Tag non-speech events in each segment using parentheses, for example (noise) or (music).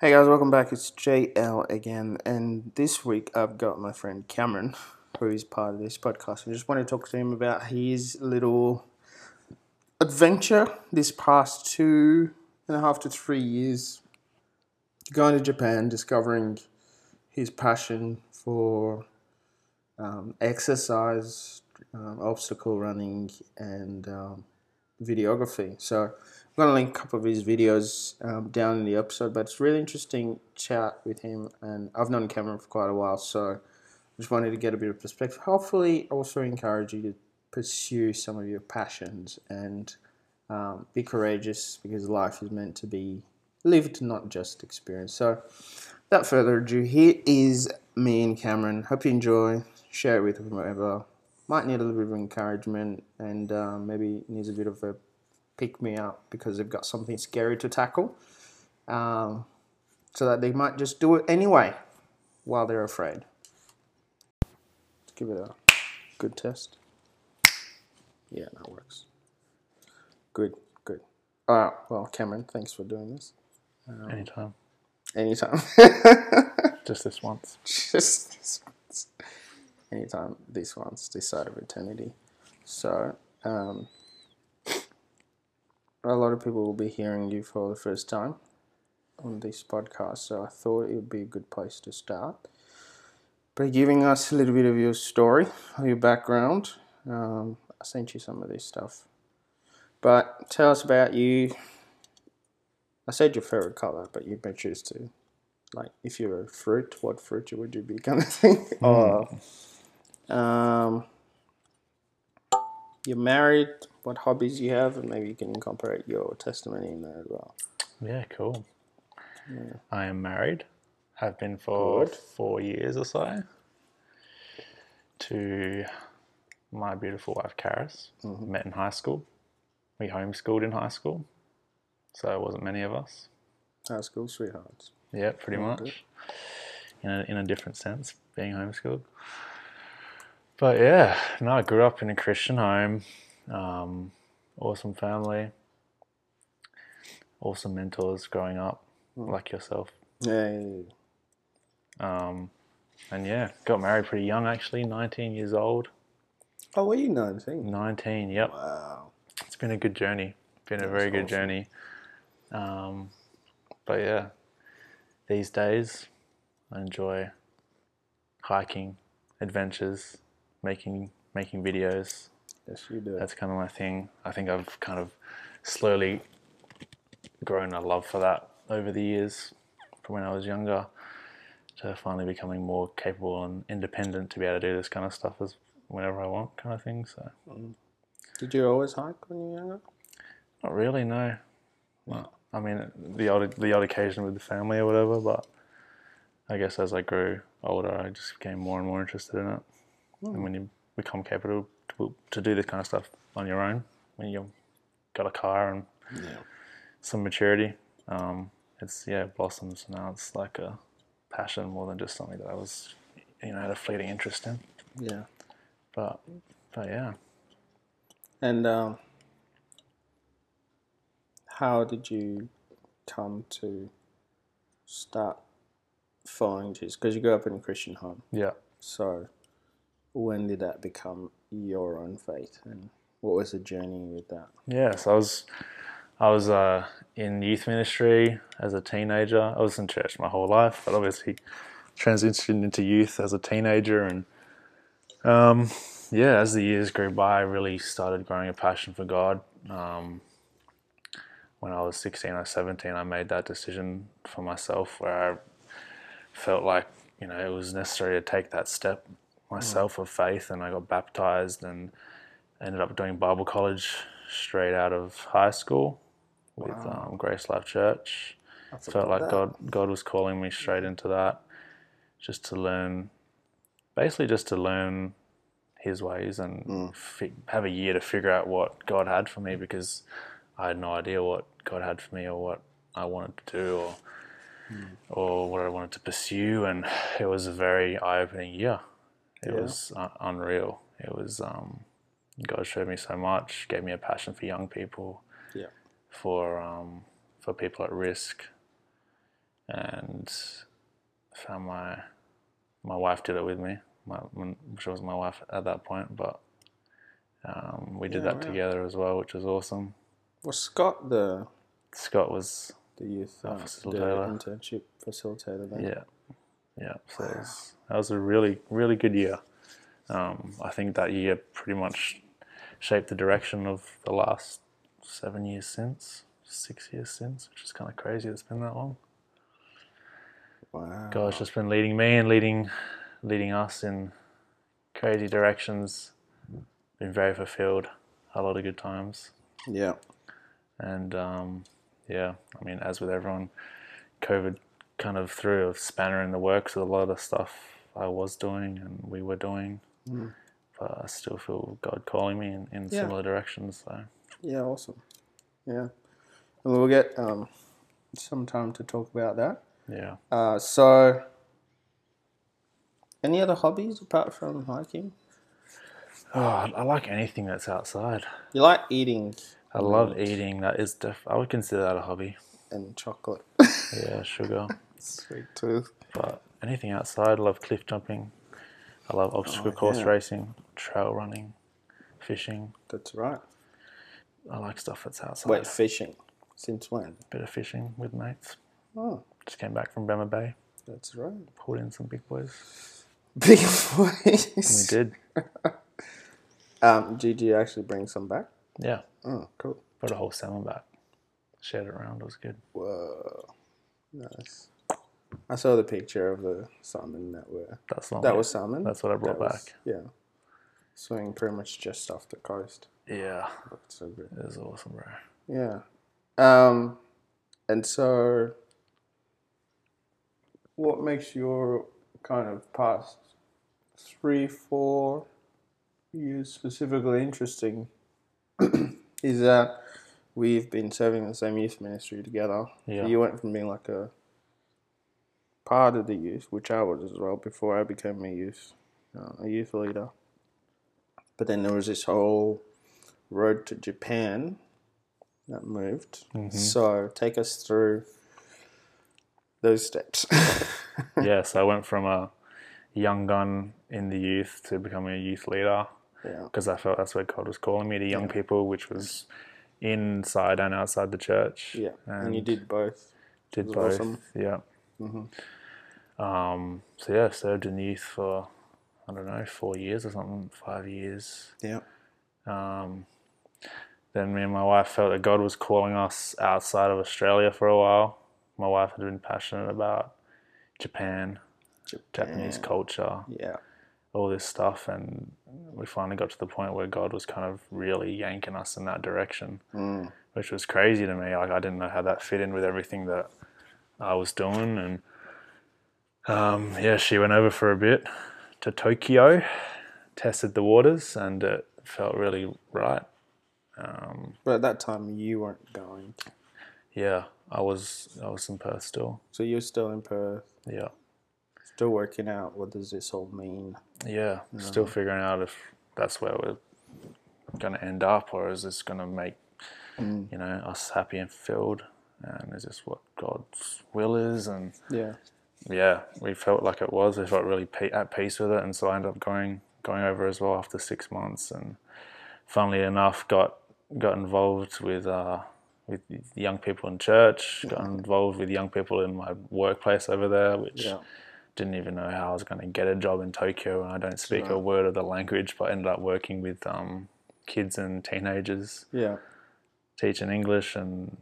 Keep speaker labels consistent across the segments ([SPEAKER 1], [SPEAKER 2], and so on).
[SPEAKER 1] Hey guys, welcome back. It's JL again, and this week I've got my friend Cameron, who is part of this podcast. I just want to talk to him about his little adventure this past two and a half to three years going to Japan, discovering his passion for um, exercise, um, obstacle running, and um, videography. So To link a couple of his videos um, down in the episode, but it's really interesting chat with him, and I've known Cameron for quite a while, so just wanted to get a bit of perspective. Hopefully, also encourage you to pursue some of your passions and um, be courageous because life is meant to be lived, not just experienced. So, without further ado, here is me and Cameron. Hope you enjoy. Share it with whoever might need a little bit of encouragement and um, maybe needs a bit of a pick me up because they've got something scary to tackle. Um, so that they might just do it anyway while they're afraid. Let's give it a good test. Yeah, that works. Good, good. All right, well, Cameron, thanks for doing this. Um,
[SPEAKER 2] Anytime.
[SPEAKER 1] anytime. (laughs)
[SPEAKER 2] Just this once.
[SPEAKER 1] Just this once. Anytime, this once, this side of eternity. So, um, a lot of people will be hearing you for the first time on this podcast, so I thought it would be a good place to start by giving us a little bit of your story, of your background. Um, I sent you some of this stuff, but tell us about you. I said your favorite color, but you may choose to, like, if you're a fruit, what fruit would you be, kind (laughs) of thing. Or, um, you're married, what hobbies you have, and maybe you can incorporate your testimony in there as well.
[SPEAKER 2] Yeah, cool. I am married. Have been for
[SPEAKER 1] Good.
[SPEAKER 2] four years or so. To my beautiful wife, Karis. Mm-hmm. Met in high school. We homeschooled in high school. So it wasn't many of us.
[SPEAKER 1] High school sweethearts.
[SPEAKER 2] Yeah, pretty
[SPEAKER 1] good.
[SPEAKER 2] much. In a, in a different sense, being homeschooled. But yeah, no, I grew up in a Christian home. Um, awesome family. Awesome mentors growing up, like yourself.
[SPEAKER 1] Hey.
[SPEAKER 2] Um, and yeah, got married pretty young actually, 19 years old.
[SPEAKER 1] Oh, were you 19?
[SPEAKER 2] 19, yep.
[SPEAKER 1] Wow.
[SPEAKER 2] It's been a good journey. Been a
[SPEAKER 1] That's
[SPEAKER 2] very good
[SPEAKER 1] awesome.
[SPEAKER 2] journey. Um, but yeah, these days I enjoy hiking, adventures, making making videos.
[SPEAKER 1] Yes, you do.
[SPEAKER 2] That's kind of my thing. I think I've kind of slowly grown a love for that over the years, from when I was younger, to finally becoming more capable and independent to be able to do this kind of stuff as whenever I want, kind of thing. So mm.
[SPEAKER 1] Did you always hike when you were younger?
[SPEAKER 2] not really, no. Well, I mean, the odd the odd occasion with the family or whatever, but I guess as I grew older, I just became more and more interested in it. And when you become capable to, to do this kind of stuff on your own, when you've got a car and
[SPEAKER 1] Yeah.
[SPEAKER 2] some maturity, um, it's yeah it blossoms now. It's like a passion more than just something that I was, you know, had a fleeting interest in.
[SPEAKER 1] Yeah.
[SPEAKER 2] But but yeah,
[SPEAKER 1] And um, how did you come to start following Jesus? Because you grew up in a Christian home.
[SPEAKER 2] yeah.
[SPEAKER 1] So when did that become your own faith? And what was the journey with that?
[SPEAKER 2] Yeah, so I was I was uh, in youth ministry as a teenager. I was in church my whole life, but obviously transitioned into youth as a teenager, and um, yeah, as the years grew by, I really started growing a passion for God. Um, when I was sixteen or seventeen, I made that decision for myself, where I felt like you know it was necessary to take that step myself of faith, and I got baptized and ended up doing Bible college straight out of high school with
[SPEAKER 1] Wow.
[SPEAKER 2] um, Grace Life Church.
[SPEAKER 1] I
[SPEAKER 2] Felt like
[SPEAKER 1] that.
[SPEAKER 2] God God was calling me straight into that, just to learn, basically just to learn His ways and fi- have a year to figure out what God had for me because I had no idea what God had for me or what I wanted to do or or what I wanted to pursue, and it was a very eye opening year. It
[SPEAKER 1] Yeah.
[SPEAKER 2] was uh, unreal. It was um, God showed me so much, gave me a passion for young people,
[SPEAKER 1] Yeah.
[SPEAKER 2] for um, for people at risk, and found my my wife did it with me. My, when she wasn't my wife at that point, but um, we did
[SPEAKER 1] Yeah,
[SPEAKER 2] that
[SPEAKER 1] wow.
[SPEAKER 2] together as well, which was awesome.
[SPEAKER 1] Was Scott the
[SPEAKER 2] Scott was
[SPEAKER 1] the youth uh, the internship facilitator then?
[SPEAKER 2] Yeah, yeah. So it was, that was a really, really good year. Um, I think that year pretty much shaped the direction of the last seven years since, six years since, which is kind of crazy. It's been that long.
[SPEAKER 1] Wow.
[SPEAKER 2] God's just been leading me and leading, leading us in crazy directions. Been very fulfilled. A lot of good times.
[SPEAKER 1] Yeah.
[SPEAKER 2] And um, yeah, I mean, as with everyone, COVID kind of threw a spanner in the works with a lot of stuff I was doing and we were doing.
[SPEAKER 1] Mm.
[SPEAKER 2] But I still feel God calling me in, in
[SPEAKER 1] Yeah.
[SPEAKER 2] similar directions. So
[SPEAKER 1] Yeah, awesome. Yeah. And we'll get um, some time to talk about that.
[SPEAKER 2] yeah,
[SPEAKER 1] Uh, so, any other hobbies apart from hiking?
[SPEAKER 2] oh, I, like anything that's outside.
[SPEAKER 1] You like eating
[SPEAKER 2] I love eating. That is, def- I would consider that a hobby.
[SPEAKER 1] and chocolate.
[SPEAKER 2] Yeah, sugar. (laughs)
[SPEAKER 1] Sweet tooth.
[SPEAKER 2] but anything outside, I love cliff jumping. I love obstacle
[SPEAKER 1] Oh,
[SPEAKER 2] course
[SPEAKER 1] yeah.
[SPEAKER 2] racing, trail running, fishing.
[SPEAKER 1] That's right.
[SPEAKER 2] I like stuff that's outside.
[SPEAKER 1] Wait, fishing. Since when?
[SPEAKER 2] bit of fishing with mates.
[SPEAKER 1] Oh,
[SPEAKER 2] Just came back from Bremer Bay,
[SPEAKER 1] that's right.
[SPEAKER 2] pulled in some big boys.
[SPEAKER 1] Big boys.
[SPEAKER 2] We did. (laughs)
[SPEAKER 1] Um, did you actually bring some back?
[SPEAKER 2] Yeah,
[SPEAKER 1] Oh, cool.
[SPEAKER 2] Put a whole salmon back. Shared it around. It was good.
[SPEAKER 1] Whoa, nice. I saw the picture of the salmon that were.
[SPEAKER 2] That's not
[SPEAKER 1] That was salmon.
[SPEAKER 2] That's what I brought
[SPEAKER 1] That was-
[SPEAKER 2] back.
[SPEAKER 1] Yeah, swimming pretty much just off the coast.
[SPEAKER 2] Yeah,
[SPEAKER 1] Looked so good.
[SPEAKER 2] it was awesome, bro.
[SPEAKER 1] Yeah. Um, and so, what makes your kind of past three, four years specifically interesting (clears throat) is that we've been serving the same youth ministry together.
[SPEAKER 2] Yeah.
[SPEAKER 1] You went from being like a part of the youth, which I was as well before I became a youth, uh, a youth leader. But then there was this whole road to Japan that moved. So take us through those steps. (laughs)
[SPEAKER 2] yeah, so I went from a young gun in the youth to becoming a youth leader
[SPEAKER 1] yeah.
[SPEAKER 2] because I felt that's where God was calling me to young people, which was inside and outside the church.
[SPEAKER 1] Yeah. And, you did both.
[SPEAKER 2] Did both.
[SPEAKER 1] awesome.
[SPEAKER 2] Yeah. Um, so yeah, served in the youth for I don't know four years or something, five years.
[SPEAKER 1] Yeah.
[SPEAKER 2] Um, then me and my wife felt that God was calling us outside of Australia for a while. My wife had been passionate about Japan, Japanese culture,
[SPEAKER 1] Yeah.
[SPEAKER 2] all this stuff, and we finally got to the point where God was kind of really yanking us in that direction,
[SPEAKER 1] Mm.
[SPEAKER 2] which was crazy to me. Like I didn't know how that fit in with everything that I was doing, and um, yeah, she went over for a bit to Tokyo, tested the waters, and it felt really right. Um,
[SPEAKER 1] But at that time, you weren't going.
[SPEAKER 2] yeah, I was I was in Perth still.
[SPEAKER 1] So you're still in Perth,
[SPEAKER 2] Yeah,
[SPEAKER 1] still working out what does this all mean?
[SPEAKER 2] yeah, still figuring out if that's where we're going to end up, or is this going to make you know us happy and filled? and is this what God's will is? And
[SPEAKER 1] Yeah.
[SPEAKER 2] Yeah, we felt like it was. We felt really pe- at peace with it, and so I ended up going going over as well after six months. And funnily enough, got got involved with uh, with young people in church. Got (laughs) involved with young people in my workplace over there, which
[SPEAKER 1] Yeah.
[SPEAKER 2] didn't even know how I was going to get a job in Tokyo, and I don't speak a word of the language, but ended up working with um, kids and teenagers,
[SPEAKER 1] Yeah.
[SPEAKER 2] teaching English and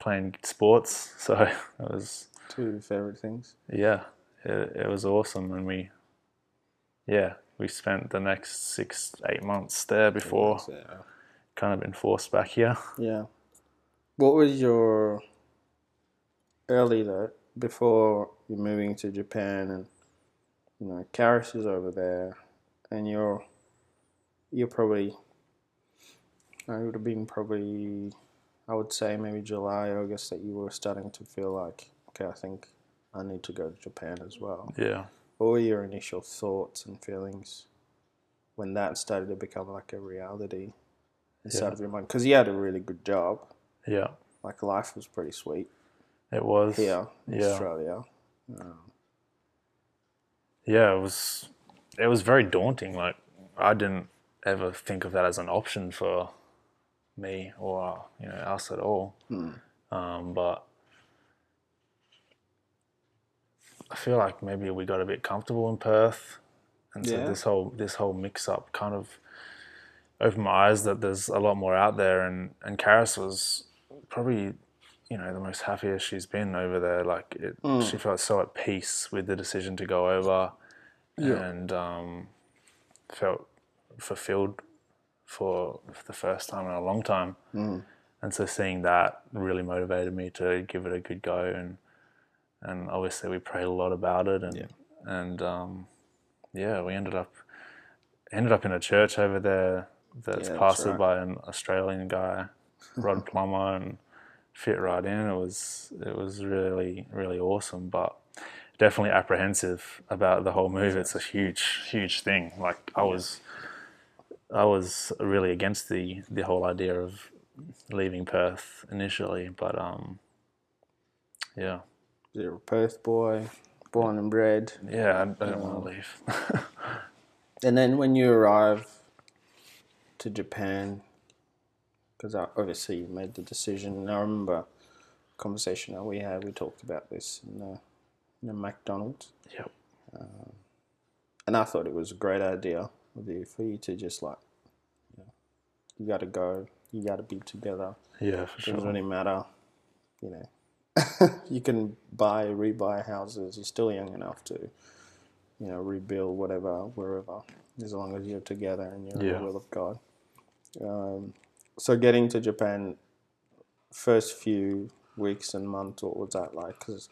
[SPEAKER 2] playing sports. So (laughs) it was
[SPEAKER 1] Two of your favorite things.
[SPEAKER 2] yeah, it, it was awesome, and we, yeah, we spent the next six, eight months there before
[SPEAKER 1] Yeah.
[SPEAKER 2] kind of been forced back here.
[SPEAKER 1] Yeah. What was your early though before you're moving to Japan and you know Karis is over there and you're you're probably I would have been probably I would say maybe July August that you were starting to feel like okay I think I need to go to Japan as well.
[SPEAKER 2] Yeah,
[SPEAKER 1] What were your initial thoughts and feelings when that started to become like a reality inside
[SPEAKER 2] Yeah.
[SPEAKER 1] of your mind? Because you had a really good job
[SPEAKER 2] yeah,
[SPEAKER 1] like life was pretty sweet.
[SPEAKER 2] It was.
[SPEAKER 1] here in
[SPEAKER 2] Yeah.
[SPEAKER 1] Australia.
[SPEAKER 2] Yeah, it was. It was very daunting. Like I didn't ever think of that as an option for me or you know us at all. Um, but I feel like maybe we got a bit comfortable in Perth, and so
[SPEAKER 1] Yeah.
[SPEAKER 2] this whole this whole mix up kind of opened my eyes that there's a lot more out there. And and Karis was probably you know the most happiest she's been over there. Like it, she felt so at peace with the decision to go over, and um, felt fulfilled for, for the first time in a long time. And so seeing that really motivated me to give it a good go. And and obviously we prayed a lot about it. And and um, yeah, we ended up ended up in a church over there that's
[SPEAKER 1] Yeah,
[SPEAKER 2] pastored
[SPEAKER 1] right.
[SPEAKER 2] by an Australian guy, Rod (laughs) Plummer, and fit right in. It was it was really really awesome, but definitely apprehensive about the whole move. It's a huge huge thing. Like I was I was really against the the whole idea of leaving Perth initially, but um yeah
[SPEAKER 1] You're a Perth boy, born and bred.
[SPEAKER 2] yeah I, I don't want to um, leave. (laughs)
[SPEAKER 1] And then when you arrive to Japan, because obviously you made the decision, and I remember a conversation that we had, we talked about this in the, in the McDonald's,
[SPEAKER 2] yep.
[SPEAKER 1] Um, and I thought it was a great idea of you for you to just like, you, know, you got to go, you got to be together.
[SPEAKER 2] Yeah, for
[SPEAKER 1] Doesn't
[SPEAKER 2] sure.
[SPEAKER 1] really matter, you know. (laughs) you can buy, rebuy houses. You're still young enough to, you know, rebuild whatever, wherever, as long as you're together and you're in the will of God. Um, so getting to Japan, first few weeks and months, what was that like? Because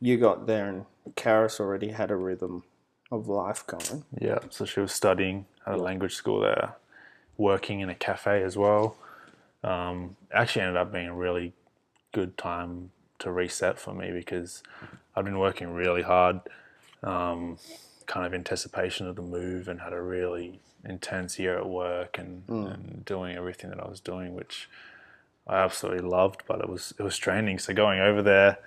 [SPEAKER 1] you got there and Karis already had a rhythm of life going.
[SPEAKER 2] Yeah, so she was studying at a language school there, working in a cafe as well. Um, actually ended up being a really good time to reset for me because I'd been working really hard, um, kind of anticipation of the move, and had a really intense year at work and, and doing everything that I was doing, which I absolutely loved. But it was it was draining. So going over there,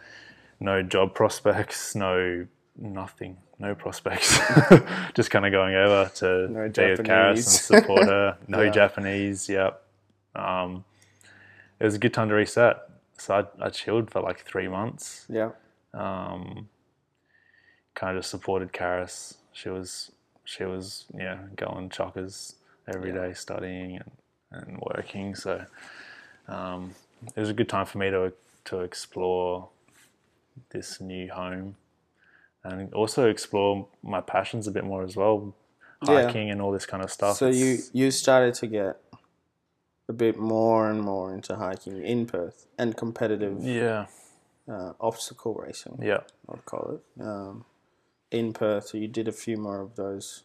[SPEAKER 2] no job prospects, (laughs) no nothing, no prospects. (laughs) Just kind of going over to
[SPEAKER 1] No
[SPEAKER 2] be with Karis and support her. (laughs) No
[SPEAKER 1] Yeah.
[SPEAKER 2] Japanese. Yep. Um, it was a good time to reset. So I, I chilled for like three months.
[SPEAKER 1] Yeah.
[SPEAKER 2] Um, kind of supported Karis. She was she was yeah going chockers every day studying and, and working. So um, it was a good time for me to to explore this new home and also explore my passions a bit more as well,
[SPEAKER 1] Yeah.
[SPEAKER 2] hiking and all this kind of stuff.
[SPEAKER 1] So you you started to get a bit more and more into hiking in Perth and competitive
[SPEAKER 2] yeah
[SPEAKER 1] uh, obstacle racing,
[SPEAKER 2] yeah
[SPEAKER 1] I'd call it, um, in Perth. So you did a few more of those,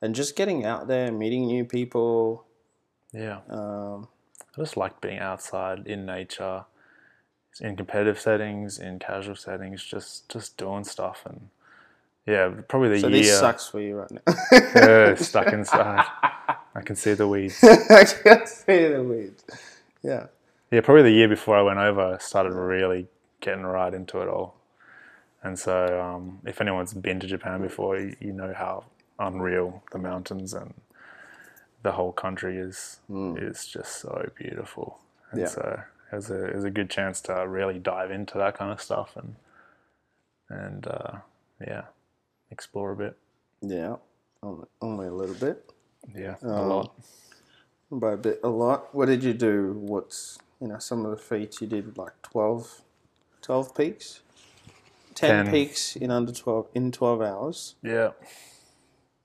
[SPEAKER 1] and just getting out there, meeting new people.
[SPEAKER 2] yeah.
[SPEAKER 1] Um,
[SPEAKER 2] I just like being outside in nature, in competitive settings, in casual settings, just just doing stuff and yeah, probably the
[SPEAKER 1] so
[SPEAKER 2] year
[SPEAKER 1] this sucks for you right now.
[SPEAKER 2] yeah, (laughs) stuck inside. I can see the weeds. (laughs)
[SPEAKER 1] I can see the weeds. Yeah.
[SPEAKER 2] Yeah, probably the year before I went over, I started really getting right into it all. And so, um, if anyone's been to Japan before, you, you know how unreal the mountains and the whole country is. is just so beautiful. And
[SPEAKER 1] Yeah.
[SPEAKER 2] so, it was, a, it was a good chance to really dive into that kind of stuff and and uh, yeah, explore a bit.
[SPEAKER 1] Yeah. Only, only a little bit.
[SPEAKER 2] Yeah, a
[SPEAKER 1] Um,
[SPEAKER 2] lot.
[SPEAKER 1] By a bit, a lot. What did you do? What's you know some of the feats you did like 12, 12 peaks, ten,
[SPEAKER 2] Ten.
[SPEAKER 1] peaks in under twelve in twelve hours.
[SPEAKER 2] Yeah,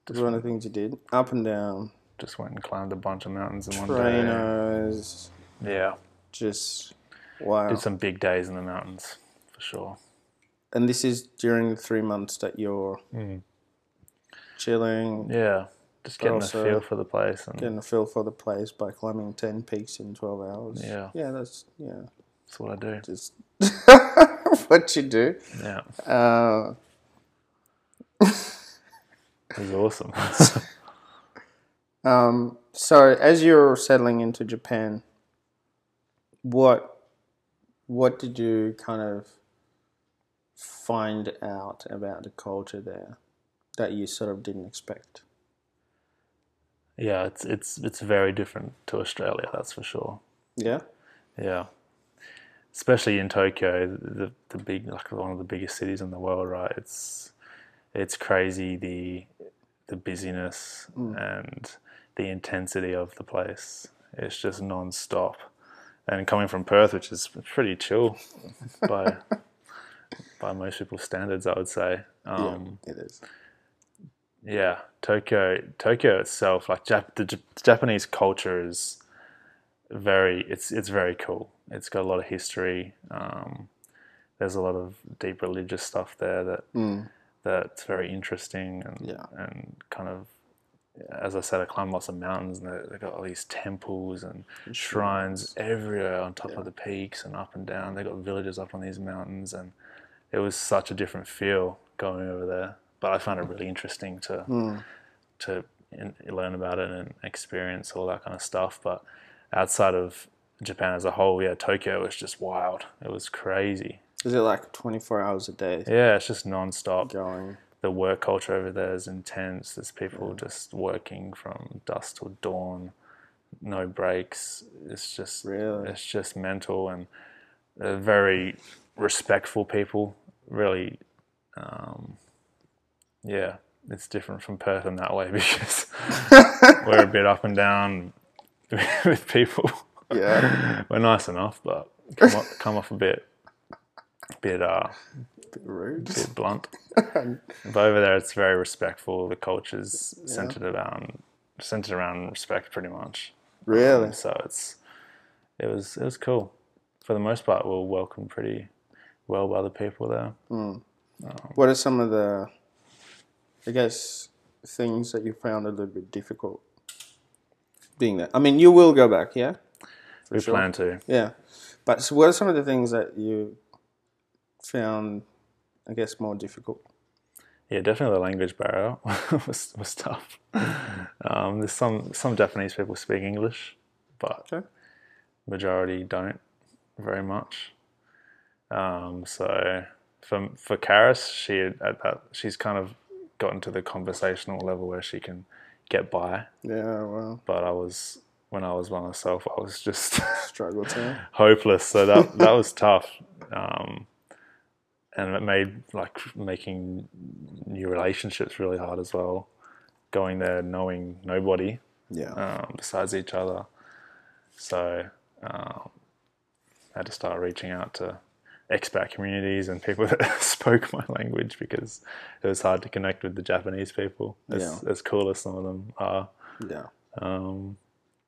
[SPEAKER 1] Was one of the things you did. Up and down,
[SPEAKER 2] just went and climbed a bunch of mountains in one day.
[SPEAKER 1] trainers,
[SPEAKER 2] Yeah,
[SPEAKER 1] just wow.
[SPEAKER 2] did some big days in the mountains for sure.
[SPEAKER 1] and this is during the three months that you're
[SPEAKER 2] Mm.
[SPEAKER 1] chilling,
[SPEAKER 2] Yeah, just getting a feel for the place and
[SPEAKER 1] getting a feel for the place by climbing ten peaks in twelve hours.
[SPEAKER 2] Yeah.
[SPEAKER 1] yeah, that's yeah,
[SPEAKER 2] that's what I do.
[SPEAKER 1] just (laughs) what you do.
[SPEAKER 2] Yeah,
[SPEAKER 1] Uh, (laughs)
[SPEAKER 2] awesome. (laughs)
[SPEAKER 1] Um, so as you're settling into Japan, what what did you kind of find out about the culture there that you sort of didn't expect?
[SPEAKER 2] Yeah, it's it's it's very different to Australia, that's for sure.
[SPEAKER 1] Yeah.
[SPEAKER 2] Yeah, especially in Tokyo, the the big like one of the biggest cities in the world, right? It's it's crazy the the busyness and the intensity of the place. It's just non-stop. And coming from Perth, which is pretty chill by (laughs) by most people's standards, I would say. Um,
[SPEAKER 1] it is.
[SPEAKER 2] Yeah, Tokyo, Tokyo itself, like Jap- the J- Japanese culture is very, it's it's very cool. It's got a lot of history. Um, there's a lot of deep religious stuff there that
[SPEAKER 1] Mm.
[SPEAKER 2] that's very interesting and
[SPEAKER 1] Yeah.
[SPEAKER 2] and kind of, as I said, I climbed lots of mountains and they- they've got all these temples and shrines everywhere on top of the peaks and up and down. They've got villages up on these mountains, and it was such a different feel going over there. But I found it really interesting to
[SPEAKER 1] Mm.
[SPEAKER 2] to in, learn about it and experience all that kind of stuff. But outside of Japan as a whole, yeah, Tokyo was just wild. It was crazy.
[SPEAKER 1] Is it like 24 hours a day
[SPEAKER 2] Yeah, it's just non-stop.
[SPEAKER 1] going?
[SPEAKER 2] The work culture over there is intense. There's people just working from dusk till dawn, no breaks. It's just
[SPEAKER 1] Really?
[SPEAKER 2] it's just mental and very respectful people. Really, um, yeah, it's different from Perth in that way (laughs) because (laughs) we're a bit up and down (laughs) with people.
[SPEAKER 1] Yeah.
[SPEAKER 2] we're nice enough, but come off, come off a bit, bit uh,
[SPEAKER 1] Bit rude.
[SPEAKER 2] bit blunt. but over there, it's very respectful. The culture's centered around centered around respect, pretty much.
[SPEAKER 1] Really?
[SPEAKER 2] Um, so it's it was it was cool. For the most part, we are welcomed pretty well by the people there. Hmm.
[SPEAKER 1] Um, what are some of the, I guess, things that you found a little bit difficult being there? I mean, you will go back, yeah?
[SPEAKER 2] we
[SPEAKER 1] sure.
[SPEAKER 2] plan to.
[SPEAKER 1] Yeah. But so what are some of the things that you found, I guess, more difficult?
[SPEAKER 2] Yeah, definitely the language barrier (laughs) was was tough. Um, there's some some Japanese people speak English, but
[SPEAKER 1] Okay.
[SPEAKER 2] majority don't very much. Um, so for for Karis, she at that she's kind of gotten to the conversational level where she can get by.
[SPEAKER 1] Yeah, well,
[SPEAKER 2] But I was when I was by myself, I was just (laughs)
[SPEAKER 1] struggle to
[SPEAKER 2] hopeless. So that (laughs) that was tough, um, and it made like making new relationships really hard as well. Going there knowing nobody
[SPEAKER 1] Yeah.
[SPEAKER 2] um, besides each other, so um, I had to start reaching out to expat communities and people (laughs) that spoke my language because it was hard to connect with the Japanese people. As,
[SPEAKER 1] Yeah.
[SPEAKER 2] as cool as some of them are.
[SPEAKER 1] yeah.
[SPEAKER 2] Um,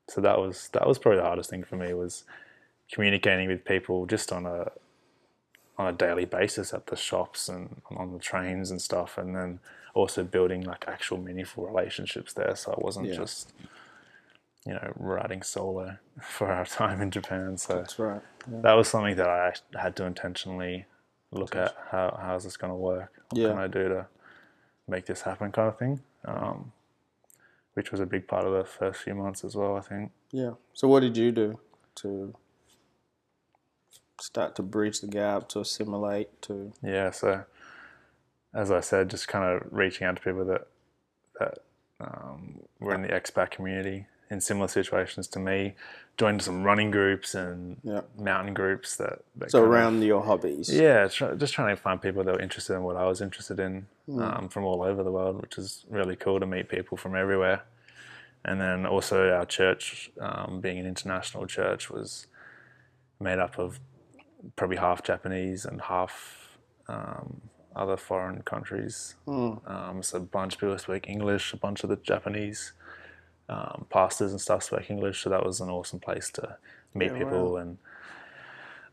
[SPEAKER 2] so that was that was probably the hardest thing for me was communicating with people just on a on a daily basis at the shops and on the trains and stuff, and then also building like actual meaningful relationships there. So I wasn't
[SPEAKER 1] Yeah.
[SPEAKER 2] just you know riding solo (laughs) for our time in Japan. So
[SPEAKER 1] That's right. Yeah.
[SPEAKER 2] that was something that I had to intentionally look at how how's this going to work? What
[SPEAKER 1] Yeah.
[SPEAKER 2] can I do to make this happen, kind of thing. Um, which was a big part of the first few months as well. I think.
[SPEAKER 1] Yeah. So what did you do to start to bridge the gap, to assimilate, to
[SPEAKER 2] Yeah. So, as I said, just kind of reaching out to people that that um, were in the expat community in similar situations to me, joined some running groups and
[SPEAKER 1] Yeah.
[SPEAKER 2] mountain groups that. that
[SPEAKER 1] so
[SPEAKER 2] kind of-
[SPEAKER 1] around your hobbies?
[SPEAKER 2] Yeah, try, just trying to find people that were interested in what I was interested in
[SPEAKER 1] Hmm.
[SPEAKER 2] um, from all over the world, which is really cool to meet people from everywhere. And then also our church, um, being an international church, was made up of probably half Japanese and half um, other foreign countries. Um, so a bunch of people speak English, a bunch of the Japanese um, pastors and stuff spoke English. So that was an awesome place to meet
[SPEAKER 1] Yeah,
[SPEAKER 2] people and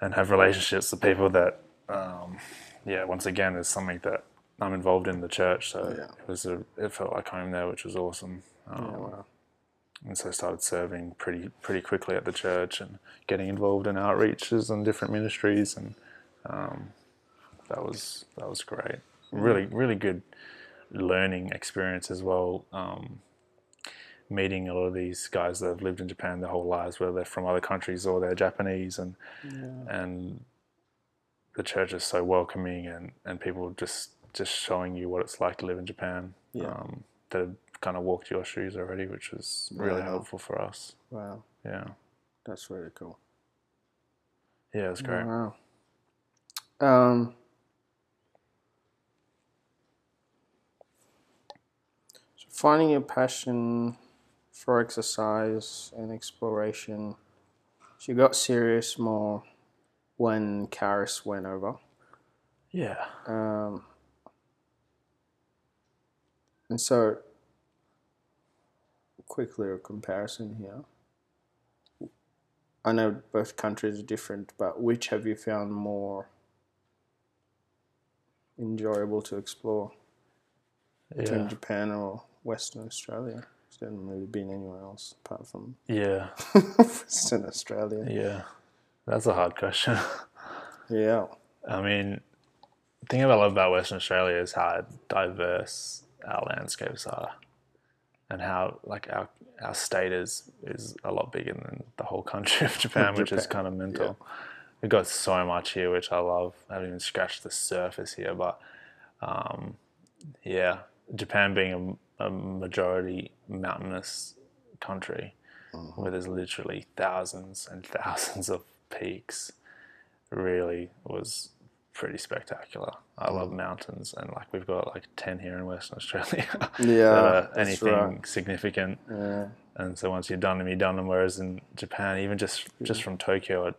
[SPEAKER 2] and have relationships with people that, um, yeah, once again, is something that I'm involved in the church. So
[SPEAKER 1] yeah.
[SPEAKER 2] it was a, it felt like home there, which was awesome. Um,
[SPEAKER 1] Yeah, wow.
[SPEAKER 2] and so I started serving pretty pretty quickly at the church and getting involved in outreaches and different ministries, and um, that was that was great. Really really good learning experience as well. Um, meeting a lot of these guys that have lived in Japan their whole lives, whether they're from other countries or they're Japanese, and and the church is so welcoming and and people just just showing you what it's like to live in Japan.
[SPEAKER 1] Yeah.
[SPEAKER 2] Um, that have kind of walked your shoes already, which was really
[SPEAKER 1] Wow.
[SPEAKER 2] helpful for us.
[SPEAKER 1] Wow,
[SPEAKER 2] Yeah.
[SPEAKER 1] that's really cool.
[SPEAKER 2] Yeah, it was great.
[SPEAKER 1] Wow. Um, so finding your passion for exercise and exploration. She got serious more when Karis went over.
[SPEAKER 2] Yeah.
[SPEAKER 1] Um, and so, quickly a comparison here. I know both countries are different, but which have you found more enjoyable to explore between Japan or Western Australia? There hasn't really been anywhere else apart from
[SPEAKER 2] Yeah. (laughs)
[SPEAKER 1] Western Australia.
[SPEAKER 2] Yeah. That's a hard question.
[SPEAKER 1] Yeah.
[SPEAKER 2] I mean, the thing I love about Western Australia is how diverse our landscapes are, and how like our our state is is a lot bigger than the whole country of (laughs) Japan, which is kind of mental. We've got so much here, which I love. I haven't even scratched the surface here, but um, yeah, Japan being a, majority mountainous country, mm-hmm. where there's literally thousands and thousands of peaks, really was pretty spectacular. I love mm. mountains, and like we've got like ten here in Western Australia (laughs)
[SPEAKER 1] Yeah.
[SPEAKER 2] anything
[SPEAKER 1] right.
[SPEAKER 2] significant.
[SPEAKER 1] Yeah.
[SPEAKER 2] And so once you've done them, you've done them. Whereas in Japan, even just just from Tokyo,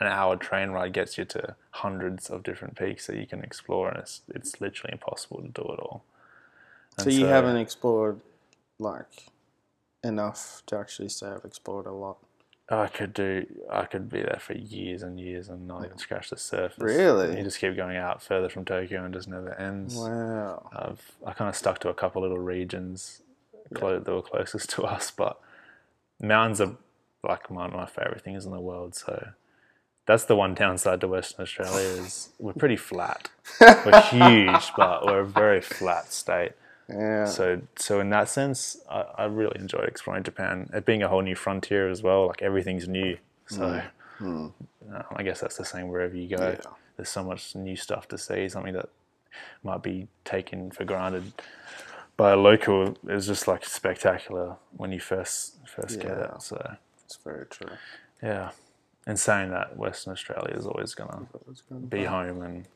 [SPEAKER 2] an hour train ride gets you to hundreds of different peaks that you can explore, and it's it's literally impossible to do it all.
[SPEAKER 1] So you haven't explored like enough to actually say I've explored a lot.
[SPEAKER 2] I could do. I could be there for years and years and not even scratch the surface.
[SPEAKER 1] Really?
[SPEAKER 2] You just keep going out further from Tokyo and it just never ends.
[SPEAKER 1] Wow.
[SPEAKER 2] I've I kind of stuck to a couple little regions clo- that were closest to us, but mountains are like one of my favorite things in the world. So that's the one downside to Western Australia is we're pretty flat. (laughs) We're huge, but we're a very flat state.
[SPEAKER 1] Yeah.
[SPEAKER 2] So so in that sense, I, I really enjoyed exploring Japan. It being a whole new frontier as well, like everything's new. So uh, I guess that's the same wherever you go.
[SPEAKER 1] Yeah.
[SPEAKER 2] There's so much new stuff to see. Something that might be taken for granted by a local is just like spectacular when you first first get
[SPEAKER 1] Yeah.
[SPEAKER 2] it. So
[SPEAKER 1] It's very true.
[SPEAKER 2] yeah, and saying that Western Australia is always gonna
[SPEAKER 1] gonna
[SPEAKER 2] be home and.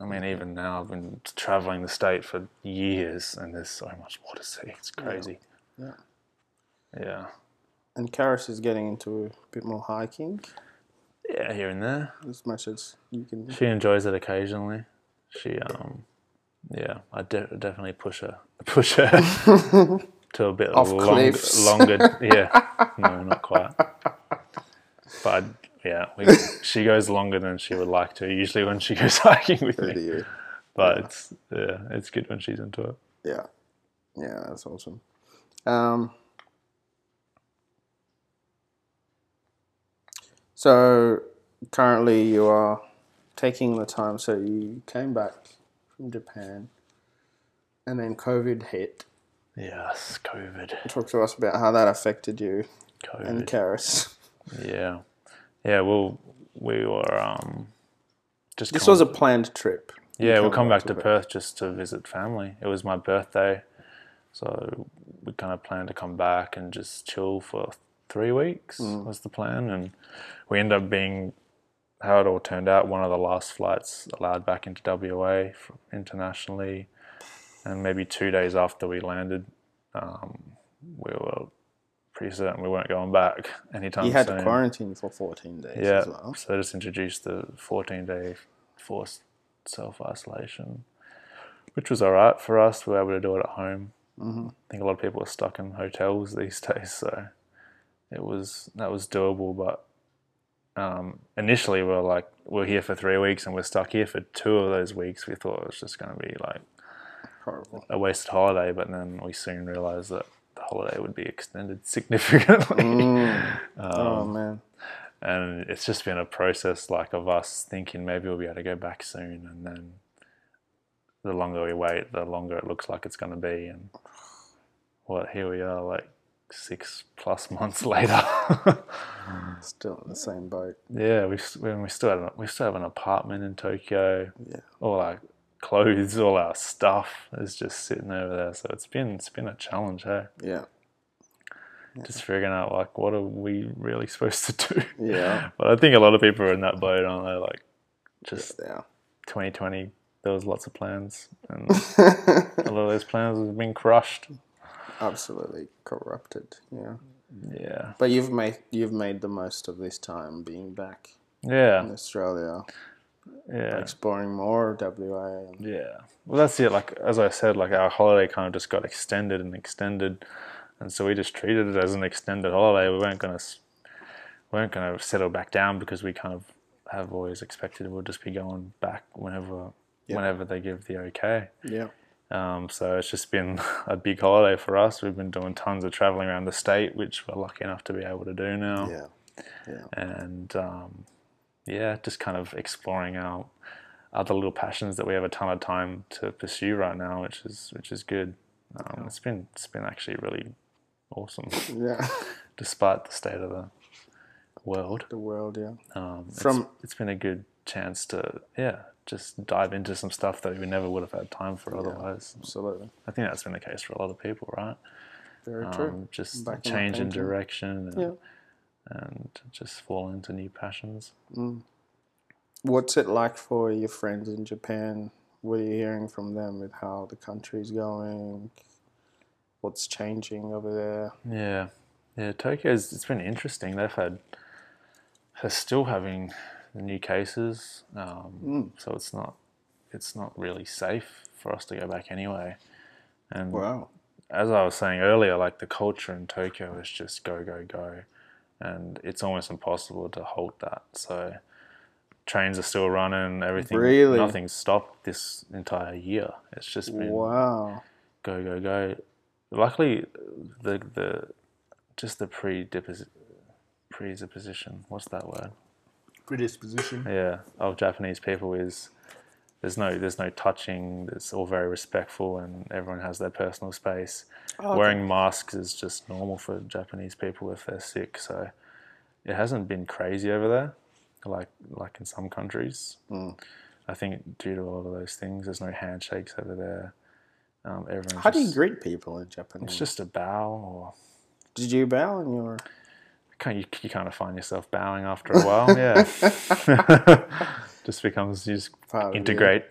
[SPEAKER 2] I mean, even now I've been traveling the state for years, and there's so much more to see. It's crazy.
[SPEAKER 1] Yeah.
[SPEAKER 2] Yeah.
[SPEAKER 1] And Karis is getting into a bit more hiking
[SPEAKER 2] Yeah, here and there.
[SPEAKER 1] as much as you can.
[SPEAKER 2] She enjoys it occasionally. She, um, yeah, I de- definitely push her, (laughs) push her (laughs) to a bit
[SPEAKER 1] Off
[SPEAKER 2] long,
[SPEAKER 1] cliffs.
[SPEAKER 2] longer. (laughs) Yeah, no, not quite. But yeah, we, she goes longer than she would like to. Usually when she goes (laughs) hiking with me,
[SPEAKER 1] you.
[SPEAKER 2] but it's yeah, it's good when she's into it.
[SPEAKER 1] Yeah. Yeah, that's awesome. Um, so currently you are taking the time. So you came back from Japan, and then COVID hit.
[SPEAKER 2] Yes, COVID,
[SPEAKER 1] Talk to us about how that affected you and
[SPEAKER 2] COVID.
[SPEAKER 1] Karis.
[SPEAKER 2] Yeah, yeah. Well, we were um, just
[SPEAKER 1] This was a planned trip.
[SPEAKER 2] Yeah, we'll
[SPEAKER 1] come back to. Perth
[SPEAKER 2] just to visit family. It was my birthday, so we kind of planned to come back and just chill for three weeks
[SPEAKER 1] Mm.
[SPEAKER 2] was the plan, and we ended up being how it all turned out. One of the last flights allowed back into WA internationally, and maybe two days after we landed, um, we were pretty certain we weren't going back anytime
[SPEAKER 1] You had
[SPEAKER 2] soon.
[SPEAKER 1] to quarantine for 14 days
[SPEAKER 2] Yeah,
[SPEAKER 1] as well.
[SPEAKER 2] so they just introduced the 14 day forced self isolation, which was all right for us. We were able to do it at home.
[SPEAKER 1] hmm
[SPEAKER 2] I think a lot of people are stuck in hotels (laughs) these days, so it was that was doable. But um, initially, we were like, we're here for three weeks and we're stuck here for two of those weeks. We thought it was just going to be like
[SPEAKER 1] Horrible.
[SPEAKER 2] a wasted holiday, but then we soon realised that holiday would be extended (laughs) significantly.
[SPEAKER 1] Mm. (laughs)
[SPEAKER 2] Um,
[SPEAKER 1] oh man.
[SPEAKER 2] and it's just been a process like of us thinking maybe we'll be able to go back soon and then the longer we wait the longer it looks like it's going to be and what here we are like six plus months (laughs) later.
[SPEAKER 1] Still in the same boat.
[SPEAKER 2] yeah, we we still had, we still have an apartment in Tokyo.
[SPEAKER 1] Yeah.
[SPEAKER 2] All our clothes, all our stuff is just sitting over there. So it's been it's been a challenge, hey.
[SPEAKER 1] Yeah.
[SPEAKER 2] Just figuring out like what are we really supposed to do.
[SPEAKER 1] Yeah. (laughs)
[SPEAKER 2] But I think a lot of people are in that boat, aren't they? Like just
[SPEAKER 1] Yeah.
[SPEAKER 2] 2020, there was lots of plans, and (laughs) a lot of those plans have been crushed.
[SPEAKER 1] Absolutely corrupted. Yeah.
[SPEAKER 2] Yeah,
[SPEAKER 1] But you've made you've made the most of this time being back
[SPEAKER 2] yeah in
[SPEAKER 1] Australia,
[SPEAKER 2] yeah,
[SPEAKER 1] exploring more WA. And,
[SPEAKER 2] yeah. Well, that's it. Like as I said, like our holiday kind of just got extended and extended, and so we just treated it as an extended holiday. We weren't gonna s- weren't gonna settle back down because we kind of have always expected we'll just be going back whenever whenever they give the okay.
[SPEAKER 1] yeah.
[SPEAKER 2] Um, so it's just been (laughs) a big holiday for us. We've been doing tons of traveling around the state, which we're lucky enough to be able to do now.
[SPEAKER 1] Yeah. Yeah.
[SPEAKER 2] And um, yeah, just kind of exploring our other little passions that we have a ton of time to pursue right now, which is which is good. Um, it's been it's been actually really awesome,
[SPEAKER 1] Yeah. (laughs)
[SPEAKER 2] despite the state of the world.
[SPEAKER 1] the world. Yeah.
[SPEAKER 2] Um, it's-
[SPEAKER 1] From-
[SPEAKER 2] it's been a good chance to yeah just dive into some stuff that we never would have had time for otherwise.
[SPEAKER 1] Absolutely.
[SPEAKER 2] I think that's been the case for a lot of people, right?
[SPEAKER 1] Very true.
[SPEAKER 2] Um, just
[SPEAKER 1] Back
[SPEAKER 2] change in
[SPEAKER 1] thinking.
[SPEAKER 2] direction and,
[SPEAKER 1] Yeah.
[SPEAKER 2] And just fall into new passions.
[SPEAKER 1] What's it like for your friends in Japan? What are you hearing from them with how the country's going? What's changing over there?
[SPEAKER 2] Yeah, yeah. Tokyo's it's been interesting. They've had they're still having new cases, um, so it's not it's not really safe for us to go back anyway. And
[SPEAKER 1] Wow.
[SPEAKER 2] as I was saying earlier, like the culture in Tokyo is just go go go, and it's almost impossible to halt that. So trains are still running, everything.
[SPEAKER 1] Really?
[SPEAKER 2] Nothing's stopped this entire year. It's just been
[SPEAKER 1] Wow.
[SPEAKER 2] go go go. Luckily, the the just the predipos- presupposition. What's that word?
[SPEAKER 1] Predisposition.
[SPEAKER 2] Yeah, of Japanese people is there's no there's no touching. It's all very respectful, and everyone has their personal space.
[SPEAKER 1] Oh,
[SPEAKER 2] Wearing masks is just normal for Japanese people if they're sick. So it hasn't been crazy over there, like like in some countries.
[SPEAKER 1] Hmm.
[SPEAKER 2] I think due to all of those things, there's no handshakes over there. Um, everyone's
[SPEAKER 1] How do you greet people in Japan?
[SPEAKER 2] It's just a bow, or
[SPEAKER 1] Did you bow in your?
[SPEAKER 2] kind you, you kind of find yourself bowing after a while. Yeah, (laughs) (laughs) just becomes you just
[SPEAKER 1] Part
[SPEAKER 2] integrate.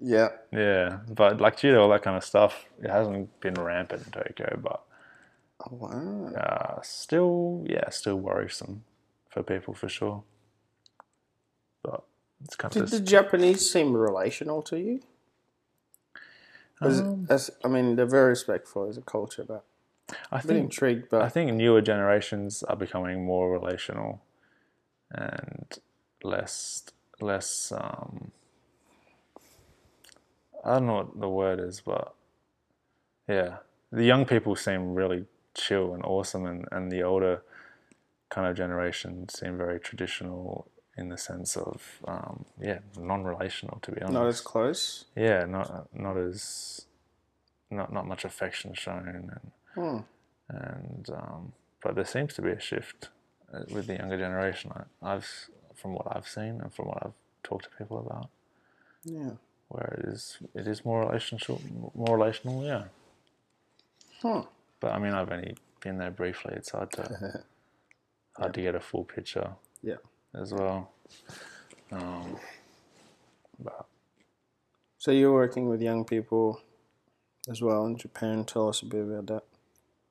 [SPEAKER 1] Yeah.
[SPEAKER 2] Yeah, but like judo, all that kind of stuff, it hasn't been rampant in Tokyo, but
[SPEAKER 1] Oh, wow.
[SPEAKER 2] uh, still, yeah, still worrisome for people for sure. But it's kind
[SPEAKER 1] Did
[SPEAKER 2] of
[SPEAKER 1] Did
[SPEAKER 2] the
[SPEAKER 1] Japanese seem relational to you? As,
[SPEAKER 2] Um,
[SPEAKER 1] as I mean, they're very respectful as a culture, but
[SPEAKER 2] I
[SPEAKER 1] a bit
[SPEAKER 2] think
[SPEAKER 1] intrigued. But
[SPEAKER 2] I think newer generations are becoming more relational and less less um I don't know what the word is, but yeah. The young people seem really chill and awesome and, and the older kind of generation seem very traditional in the sense of um, yeah, non relational to be honest.
[SPEAKER 1] not as close.
[SPEAKER 2] yeah, not not as not not much affection shown and
[SPEAKER 1] Hmm.
[SPEAKER 2] and um, but there seems to be a shift uh, with the younger generation. I, I've from what I've seen and from what I've talked to people about,
[SPEAKER 1] Yeah.
[SPEAKER 2] where it is it is more relational, more relational. Yeah,
[SPEAKER 1] Hmm.
[SPEAKER 2] but I mean, I've only been there briefly. It's hard to (laughs) hard to get a full picture
[SPEAKER 1] Yeah.
[SPEAKER 2] as well. Um, but
[SPEAKER 1] So you're working with young people as well in Japan. Tell us a bit about that.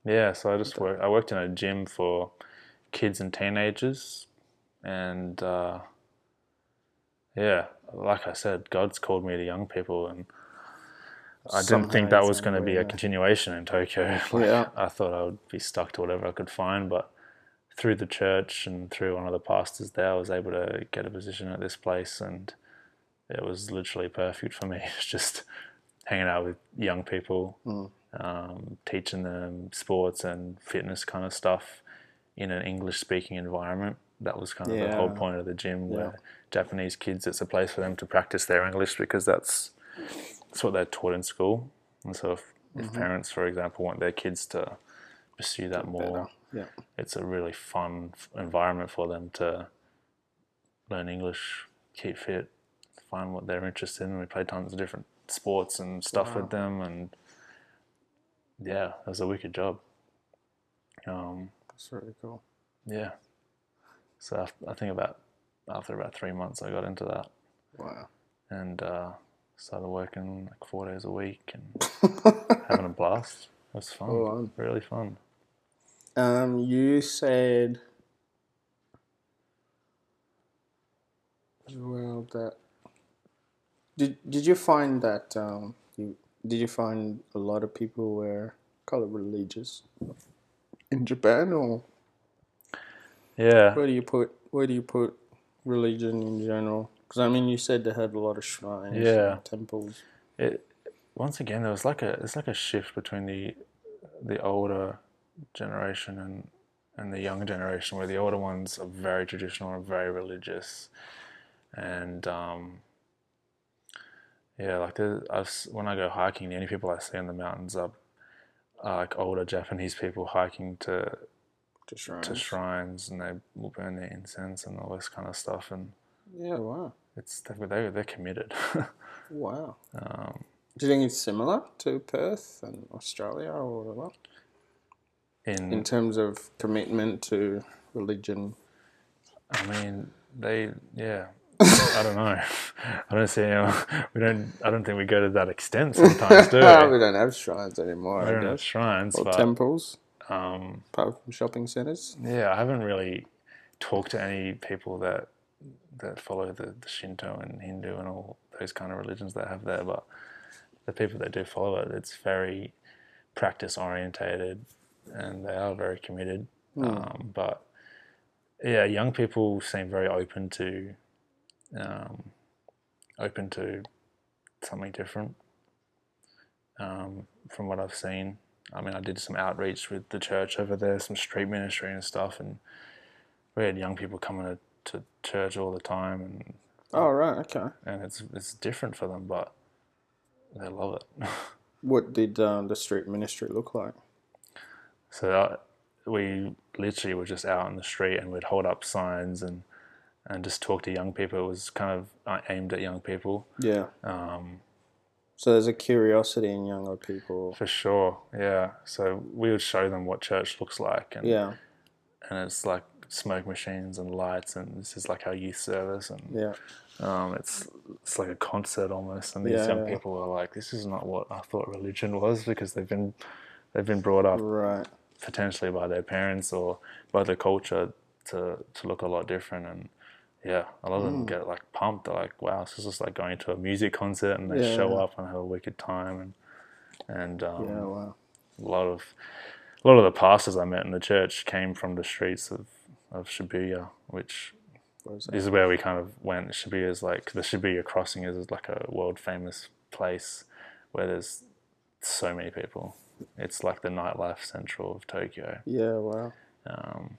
[SPEAKER 2] Yeah, so I just work. I worked in a gym for kids and teenagers, and uh, yeah, like I said, God's called me to young people, and I didn't think that was going to be a continuation in Tokyo. (laughs) Like,
[SPEAKER 1] Yeah.
[SPEAKER 2] I thought I would be stuck to whatever I could find, but through the church and through one of the pastors there, I was able to get a position at this place, and it was literally perfect for me. (laughs) It's just hanging out with young people, um, teaching them sports and fitness kind of stuff in an English speaking environment. That was kind of the whole point of the gym, where Japanese kids, it's a place for them to practice their English because that's that's what they're taught in school. And so, if, if parents, for example, want their kids to pursue that more.
[SPEAKER 1] Yeah.
[SPEAKER 2] It's a really fun environment for them to learn English, keep fit, find what they're interested in. We play tons of different sports and stuff with them, and yeah, it was a wicked job. Um,
[SPEAKER 1] That's really cool.
[SPEAKER 2] yeah. So I think about after about three months, I got into that
[SPEAKER 1] Wow.
[SPEAKER 2] and uh, started working like four days a week and (laughs) having a blast. It was fun,
[SPEAKER 1] Oh,
[SPEAKER 2] really fun.
[SPEAKER 1] Um, you said as well that did did you find that um you did you find a lot of people were call it religious in Japan or
[SPEAKER 2] Yeah,
[SPEAKER 1] where do you put where do you put religion in general? Because I mean, you said they had a lot of shrines,
[SPEAKER 2] Yeah.
[SPEAKER 1] and temples.
[SPEAKER 2] it once again there was like a it's like a shift between the the older generation and and the younger generation where the older ones are very traditional and very religious and um yeah like the I've, when I go hiking the only people I see in the mountains are, are like older Japanese people hiking to
[SPEAKER 1] To shrines.
[SPEAKER 2] to shrines and they will burn their incense and all this kind of stuff and
[SPEAKER 1] Yeah. Wow.
[SPEAKER 2] it's they're they're, they're committed (laughs)
[SPEAKER 1] Wow.
[SPEAKER 2] um,
[SPEAKER 1] Do you think it's similar to Perth and Australia or whatever?
[SPEAKER 2] in
[SPEAKER 1] in terms of commitment to religion.
[SPEAKER 2] I mean, they, yeah. I don't know. (laughs) I don't see. How, we don't. I don't think we go to that extent sometimes, do (laughs) we?
[SPEAKER 1] we don't have shrines anymore,
[SPEAKER 2] We don't have shrines,
[SPEAKER 1] Or
[SPEAKER 2] but
[SPEAKER 1] temples,
[SPEAKER 2] um,
[SPEAKER 1] apart from shopping centres.
[SPEAKER 2] yeah, I haven't really talked to any people that that follow the, the Shinto and Hindu and all those kind of religions that have there. But the people that do follow it, it's very practice orientated, and they are very committed. Um, but yeah, young people seem very open to um, open to something different. Um, from what I've seen, I mean, I did some outreach with the church over there, some street ministry and stuff, and we had young people coming to, to church all the time, and
[SPEAKER 1] Oh, right, okay.
[SPEAKER 2] and it's it's different for them, but they love it. (laughs)
[SPEAKER 1] What did um, the street ministry look like?
[SPEAKER 2] So uh, we literally were just out in the street and we'd hold up signs and and just talk to young people. It was kind of uh, aimed at young people,
[SPEAKER 1] Yeah.
[SPEAKER 2] um,
[SPEAKER 1] So there's a curiosity in younger people.
[SPEAKER 2] for sure. Yeah. So we would show them what church looks like, and
[SPEAKER 1] Yeah,
[SPEAKER 2] and it's like smoke machines and lights, and this is like our youth service, and
[SPEAKER 1] yeah,
[SPEAKER 2] um, it's it's like a concert almost. And these
[SPEAKER 1] Yeah,
[SPEAKER 2] young
[SPEAKER 1] yeah.
[SPEAKER 2] people are like, this is not what I thought religion was because they've been they've been brought up
[SPEAKER 1] right.
[SPEAKER 2] potentially by their parents or by the culture to to look a lot different and yeah a lot of
[SPEAKER 1] Mm.
[SPEAKER 2] them get like pumped they're like wow this is just like going to a music concert and they
[SPEAKER 1] Yeah.
[SPEAKER 2] show up and have a wicked time and and um,
[SPEAKER 1] Yeah, wow.
[SPEAKER 2] a lot of a lot of the pastors I met in the church came from the streets of of Shibuya which
[SPEAKER 1] What
[SPEAKER 2] this is where we kind of went Shibuya is like the Shibuya crossing is like a world famous place where there's so many people it's like the nightlife central of Tokyo
[SPEAKER 1] Yeah, wow.
[SPEAKER 2] um,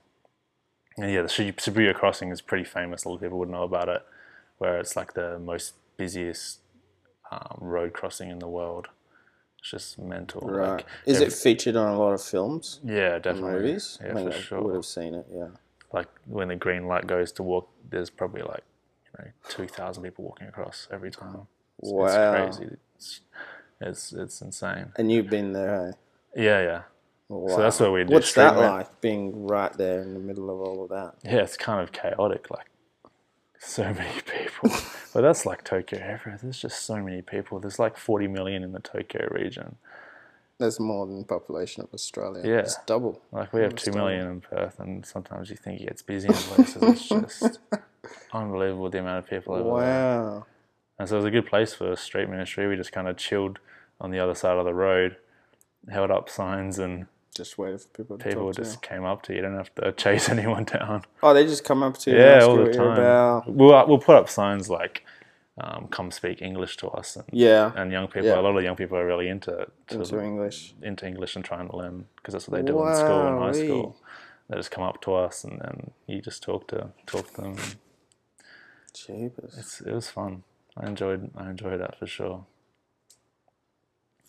[SPEAKER 2] and yeah, the Shib- Shibuya crossing is pretty famous. A lot of people would know about it, where it's like the most busiest um, road crossing in the world. It's just mental.
[SPEAKER 1] Right.
[SPEAKER 2] Like,
[SPEAKER 1] Is
[SPEAKER 2] every-
[SPEAKER 1] it featured on a lot of films?
[SPEAKER 2] Yeah, definitely.
[SPEAKER 1] Movies?
[SPEAKER 2] Yeah,
[SPEAKER 1] I mean,
[SPEAKER 2] for
[SPEAKER 1] I
[SPEAKER 2] sure.
[SPEAKER 1] would have seen it, yeah.
[SPEAKER 2] Like when the green light goes to walk, there's probably like you know two thousand people walking across every time. It's,
[SPEAKER 1] Wow.
[SPEAKER 2] it's crazy. It's, it's it's insane.
[SPEAKER 1] And you've been there, hey?
[SPEAKER 2] Yeah, yeah,
[SPEAKER 1] Wow.
[SPEAKER 2] that's what we did.
[SPEAKER 1] What's that
[SPEAKER 2] rent.
[SPEAKER 1] like, being right there in the middle of all of that?
[SPEAKER 2] yeah. It's kind of chaotic. Like so (laughs) many people. but that's like Tokyo everywhere. There's just so many people. There's like 40 million in the Tokyo region.
[SPEAKER 1] That's more than the population of Australia.
[SPEAKER 2] Yeah.
[SPEAKER 1] It's double.
[SPEAKER 2] Like we have
[SPEAKER 1] Almost
[SPEAKER 2] two
[SPEAKER 1] double.
[SPEAKER 2] million in Perth, and sometimes you think it gets busy in places. It's (laughs) just unbelievable the amount of people over there.
[SPEAKER 1] Wow.
[SPEAKER 2] And so it was a good place for street ministry. We just kind of chilled on the other side of the road, held up signs, and
[SPEAKER 1] Just waited for people to
[SPEAKER 2] people
[SPEAKER 1] talk to
[SPEAKER 2] just came up to you. You don't have to chase (laughs) anyone down.
[SPEAKER 1] Oh, they just come up to you
[SPEAKER 2] Yeah, all
[SPEAKER 1] you
[SPEAKER 2] the time. We'll, we'll put up signs like, um, come speak English to us. And,
[SPEAKER 1] Yeah,
[SPEAKER 2] and young people,
[SPEAKER 1] Yeah.
[SPEAKER 2] a lot of young people are really into to,
[SPEAKER 1] into English.
[SPEAKER 2] into English and trying to learn because that's what they do in school and high school. They just come up to us and then you just talk to talk to them.
[SPEAKER 1] Jeepers.
[SPEAKER 2] It's it was fun. I enjoyed I enjoyed that for sure.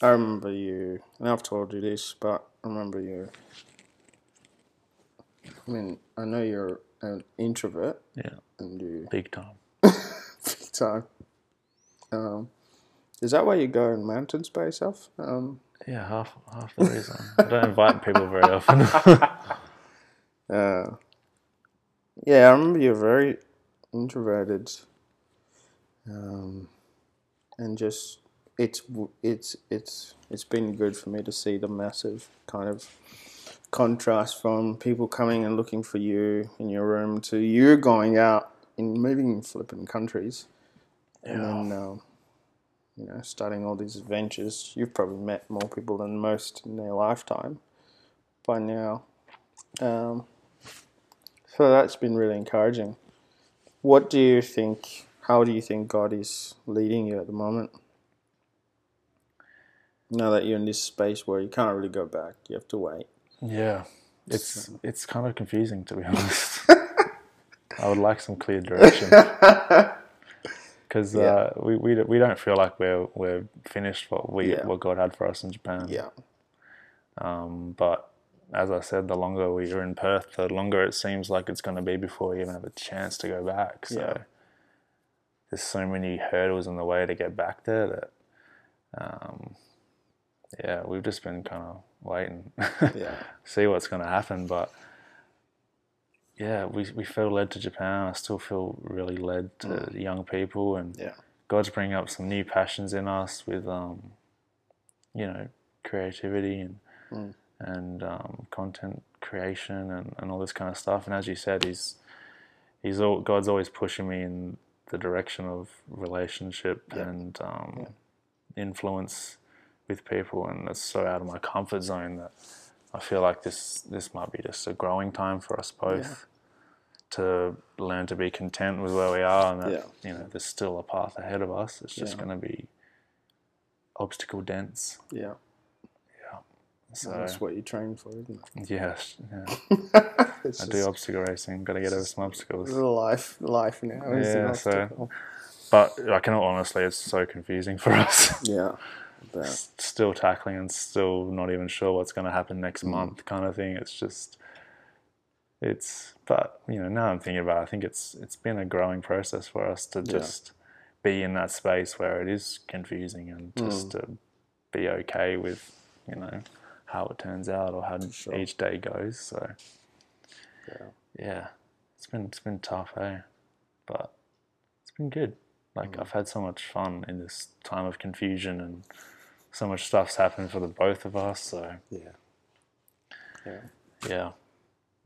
[SPEAKER 1] I remember you, and I've told you this, but I remember you I mean, I know you're an introvert
[SPEAKER 2] Yeah,
[SPEAKER 1] and you (laughs)
[SPEAKER 2] big time.
[SPEAKER 1] big time. Um, is that why you go in mountains by yourself? Um,
[SPEAKER 2] Yeah, half half the reason. I don't invite people very often. (laughs)
[SPEAKER 1] uh, yeah, I remember you're very introverted, um, and just it's it's it's it's been good for me to see the massive kind of contrast from people coming and looking for you in your room to you going out and moving in flipping countries, and then um, you know starting all these adventures. You've probably met more people than most in their lifetime by now. Um, so that's been really encouraging. What do you think? How do you think God is leading you at the moment? Now that you're in this space where you can't really go back, you have to wait.
[SPEAKER 2] yeah, it's it's kind of confusing to be (laughs) honest. I would like some clear direction (laughs) because
[SPEAKER 1] Yeah.
[SPEAKER 2] uh, we, we don't- we don't feel like we're we're finished what we
[SPEAKER 1] Yeah.
[SPEAKER 2] what God had for us in Japan.
[SPEAKER 1] Yeah,
[SPEAKER 2] Um, but as I said, the longer we are in Perth, the longer it seems like it's going to be before we even have a chance to go back. So
[SPEAKER 1] Yeah.
[SPEAKER 2] there's so many hurdles in the way to get back there that, um, yeah, we've just been kind of waiting,
[SPEAKER 1] yeah, (laughs)
[SPEAKER 2] see what's going to happen. But yeah, we we feel led to Japan. I still feel really led to young people, and
[SPEAKER 1] yeah,
[SPEAKER 2] God's bringing up some new passions in us with, um, you know, creativity and
[SPEAKER 1] Mm.
[SPEAKER 2] and um, content creation and, and all this kind of stuff. And as you said, he's he's all, God's always pushing me in the direction of relationship
[SPEAKER 1] Yeah.
[SPEAKER 2] and um, influence with people, and it's so out of my comfort zone that I feel like this this might be just a growing time for us both. To learn to be content with where we are, and that
[SPEAKER 1] Yeah.
[SPEAKER 2] you know there's still a path ahead of us. It's just
[SPEAKER 1] Yeah.
[SPEAKER 2] going to be obstacle dense.
[SPEAKER 1] yeah.
[SPEAKER 2] So
[SPEAKER 1] That's what you train for, isn't it?
[SPEAKER 2] yes, yeah. (laughs) I
[SPEAKER 1] just
[SPEAKER 2] do obstacle racing. Got to get over some obstacles.
[SPEAKER 1] life, life now. is
[SPEAKER 2] Yeah, so- But I in honestly. it's so confusing for (laughs) us.
[SPEAKER 1] yeah,
[SPEAKER 2] still tackling and still not even sure what's going to happen next
[SPEAKER 1] Mm.
[SPEAKER 2] month, kind of thing. It's just, it's. But you know, now I'm thinking about. It, I think it's it's been a growing process for us to just be in that space where it is confusing and
[SPEAKER 1] Mm.
[SPEAKER 2] just to be okay with you know how it turns out or how
[SPEAKER 1] Sure.
[SPEAKER 2] each day goes. So
[SPEAKER 1] yeah.
[SPEAKER 2] yeah, it's been it's been tough, eh? But it's been good. Like
[SPEAKER 1] Mm.
[SPEAKER 2] I've had so much fun in this time of confusion and so much stuff's happened for the both of us. So
[SPEAKER 1] yeah, yeah.
[SPEAKER 2] yeah,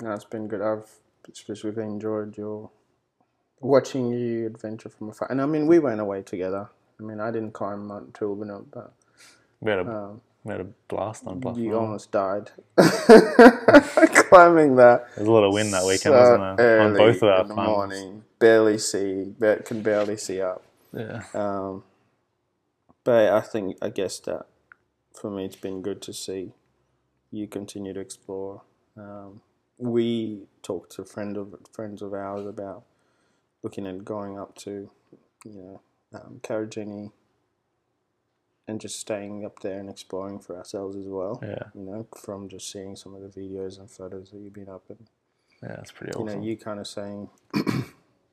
[SPEAKER 1] No, it's been good. I've especially enjoyed your watching you adventure from afar. And I mean, we went away together. I mean, I didn't climb Mount Toolbrunup, but
[SPEAKER 2] we had a
[SPEAKER 1] um,
[SPEAKER 2] we had a blast on Bluff.
[SPEAKER 1] you almost died (laughs) climbing that.
[SPEAKER 2] There's a lot of wind that weekend,
[SPEAKER 1] so
[SPEAKER 2] wasn't there? On both of our climbs.
[SPEAKER 1] morning. Barely see, can barely see up.
[SPEAKER 2] Yeah,
[SPEAKER 1] Um, but I think I guess that for me it's been good to see you continue to explore. Um, we talked to friend of friends of ours about looking at going up to, you know, um, Karijini and just staying up there and exploring for ourselves as well.
[SPEAKER 2] yeah,
[SPEAKER 1] You know, from just seeing some of the videos and photos that you've been up and
[SPEAKER 2] yeah. It's pretty
[SPEAKER 1] you
[SPEAKER 2] awesome.
[SPEAKER 1] know, you kind of saying,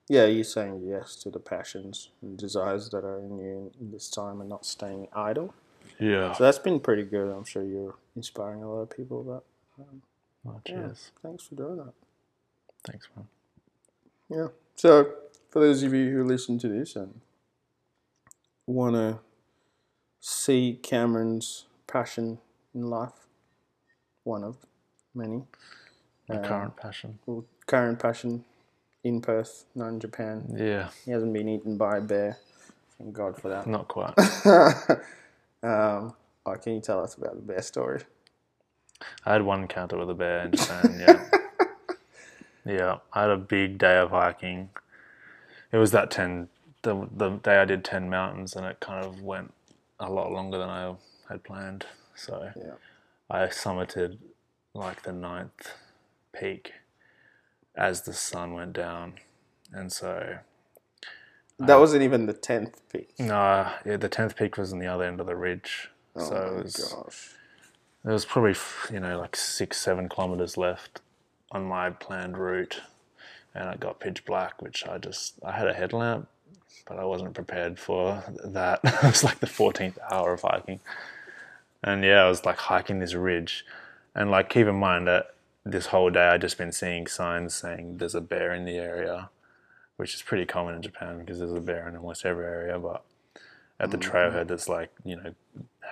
[SPEAKER 1] yeah, you're saying yes to the passions and desires that are in you in this time and not staying idle.
[SPEAKER 2] yeah.
[SPEAKER 1] So that's been pretty good. I'm sure you're inspiring a lot of people. But
[SPEAKER 2] Oh,
[SPEAKER 1] yeah,
[SPEAKER 2] cheers.
[SPEAKER 1] thanks for doing that.
[SPEAKER 2] Thanks, man.
[SPEAKER 1] Yeah. So for those of you who listen to this and want to see Cameron's passion in life, one of many.
[SPEAKER 2] My
[SPEAKER 1] um,
[SPEAKER 2] current passion.
[SPEAKER 1] well, current passion in Perth, not in Japan.
[SPEAKER 2] Yeah,
[SPEAKER 1] He hasn't been eaten by a bear. Thank God for that.
[SPEAKER 2] not quite. (laughs)
[SPEAKER 1] um, oh, can you tell us about the bear story?
[SPEAKER 2] I had one encounter with a bear in Japan. Yeah, (laughs) yeah. I had a big day of hiking. It was that ten, the the day I did ten mountains, and it kind of went a lot longer than I had planned. So
[SPEAKER 1] Yeah.
[SPEAKER 2] I summited like the ninth peak as the sun went down, and so
[SPEAKER 1] That uh, wasn't even the tenth peak.
[SPEAKER 2] no, yeah, the tenth peak was on the other end of the ridge.
[SPEAKER 1] Oh
[SPEAKER 2] so
[SPEAKER 1] my
[SPEAKER 2] it was
[SPEAKER 1] gosh.
[SPEAKER 2] There was probably, you know, like six, seven kilometers left on my planned route, and it got pitch black, which I just I had a headlamp, but I wasn't prepared for that. (laughs) it was like the 14th hour of hiking, and yeah, I was like hiking this ridge, and like keep in mind that this whole day I just been seeing signs saying there's a bear in the area, which is pretty common in Japan because there's a bear in almost every area, but at the mm. trailhead it's like you know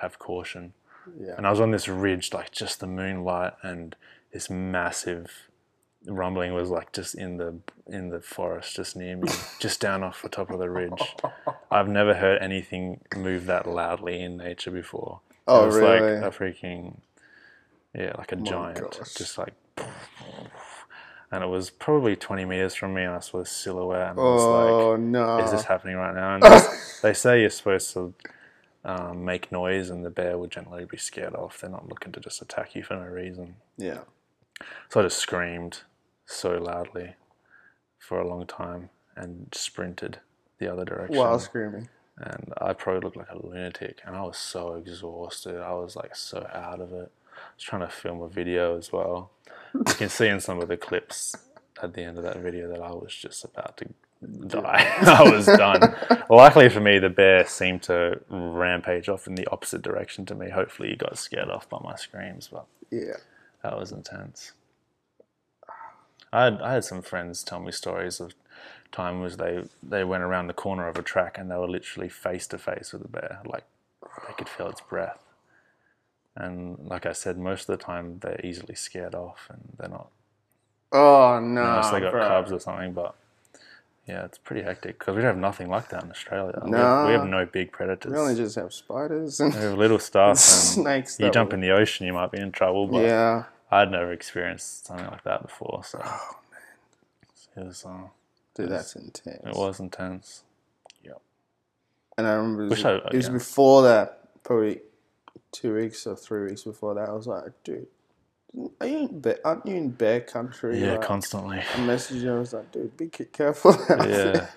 [SPEAKER 2] have caution
[SPEAKER 1] Yeah.
[SPEAKER 2] and I was on this ridge, like just the moonlight and this massive rumbling was like just in the in the forest just near me, (laughs) just down off the top of the ridge. (laughs) I've never heard anything move that loudly in nature before.
[SPEAKER 1] Oh,
[SPEAKER 2] it was
[SPEAKER 1] really?
[SPEAKER 2] like a freaking yeah, like a oh
[SPEAKER 1] giant,
[SPEAKER 2] just like. And it was probably 20 meters from me, and I saw a silhouette, and I was like,
[SPEAKER 1] Oh no.
[SPEAKER 2] is this happening right now? And they- (laughs) they say you're supposed to um, make noise, and the bear would generally be scared off. They're not looking to just attack you for no reason.
[SPEAKER 1] yeah.
[SPEAKER 2] So I just screamed so loudly for a long time and sprinted the other direction.
[SPEAKER 1] While screaming.
[SPEAKER 2] And I probably looked like a lunatic, and I was so exhausted. I was like so out of it. I was trying to film a video as well. You can see in some of the clips at the end of that video that I was just about to die. (laughs) I was done. Luckily for me, the bear seemed to rampage off in the opposite direction to me. Hopefully, he got scared off by my screams, but
[SPEAKER 1] Yeah.
[SPEAKER 2] that was intense. I had, I had some friends tell me stories of times they they went around the corner of a track and they were literally face to face with a bear, like they could feel its breath. And like I said, most of the time they're easily scared off and they're not
[SPEAKER 1] Oh no.
[SPEAKER 2] unless they got
[SPEAKER 1] bro.
[SPEAKER 2] cubs or something. But yeah, it's pretty hectic because we don't have nothing like that in Australia. We, have,
[SPEAKER 1] No.
[SPEAKER 2] we have no big predators.
[SPEAKER 1] We only just have spiders and
[SPEAKER 2] we have little stuff. (laughs) And
[SPEAKER 1] snakes.
[SPEAKER 2] you jump in the ocean, you might be in trouble. But
[SPEAKER 1] Yeah.
[SPEAKER 2] I'd never experienced something like that before, so
[SPEAKER 1] Oh,
[SPEAKER 2] it was uh,
[SPEAKER 1] Dude, that's intense.
[SPEAKER 2] it was intense. Yep.
[SPEAKER 1] And I remember it was,
[SPEAKER 2] I-
[SPEAKER 1] it was before that, probably two weeks or three weeks before that. I was like, dude, are you in bear, aren't you in bear country?
[SPEAKER 2] Yeah,
[SPEAKER 1] Like,
[SPEAKER 2] constantly.
[SPEAKER 1] I messaged you. I was like, dude, be careful. (laughs)
[SPEAKER 2] Yeah.
[SPEAKER 1] there."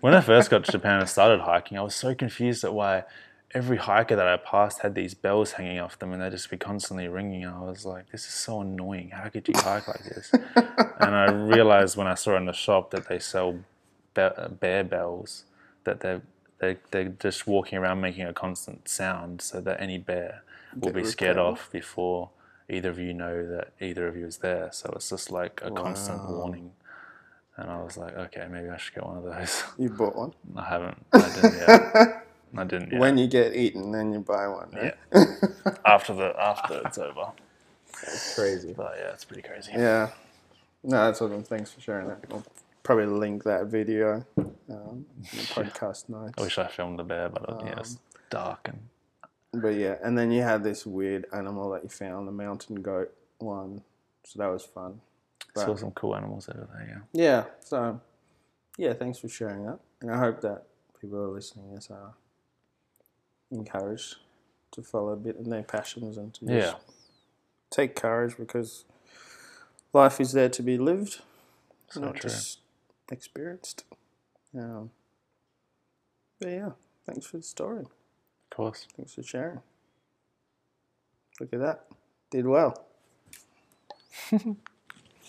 [SPEAKER 2] when I first got to Japan and started hiking, I was so confused at why every hiker that I passed had these bells hanging off them and they'd just be constantly ringing. I was like, this is so annoying. How could you hike like this? (laughs) and I realized when I saw in the shop that they sell bear bells, that they're, they they're just walking around making a constant sound so that any bear will
[SPEAKER 1] Get
[SPEAKER 2] be scared
[SPEAKER 1] repelled.
[SPEAKER 2] off before either of you know that either of you is there. So it's just like a constant
[SPEAKER 1] Wow.
[SPEAKER 2] warning. And I was like, okay, maybe I should get one of those.
[SPEAKER 1] You bought one. (laughs)
[SPEAKER 2] I haven't. I didn't yet. (laughs) I didn't yet.
[SPEAKER 1] When you get eaten, then you buy one. Right? (laughs)
[SPEAKER 2] after the after it's over.
[SPEAKER 1] That's crazy.
[SPEAKER 2] But yeah, it's pretty crazy.
[SPEAKER 1] Yeah. No, that's awesome. Thanks for sharing that. I'll probably link that video um, (laughs) podcast notes.
[SPEAKER 2] I wish I filmed the bear, but uh, yeah, it's dark and
[SPEAKER 1] But yeah, and then you had this weird animal that you found, the mountain goat one. So that was fun. But-
[SPEAKER 2] saw some cool animals over there. Yeah.
[SPEAKER 1] Yeah, so yeah, thanks for sharing that. And I hope that people who are listening is uh, encouraged to follow a bit in their passions and to just
[SPEAKER 2] Yeah.
[SPEAKER 1] take courage because life is there to be lived,
[SPEAKER 2] So
[SPEAKER 1] not
[SPEAKER 2] true.
[SPEAKER 1] just experienced. Um, but yeah, thanks for the story.
[SPEAKER 2] Of course.
[SPEAKER 1] Thanks for sharing. Look at that. Did well. (laughs)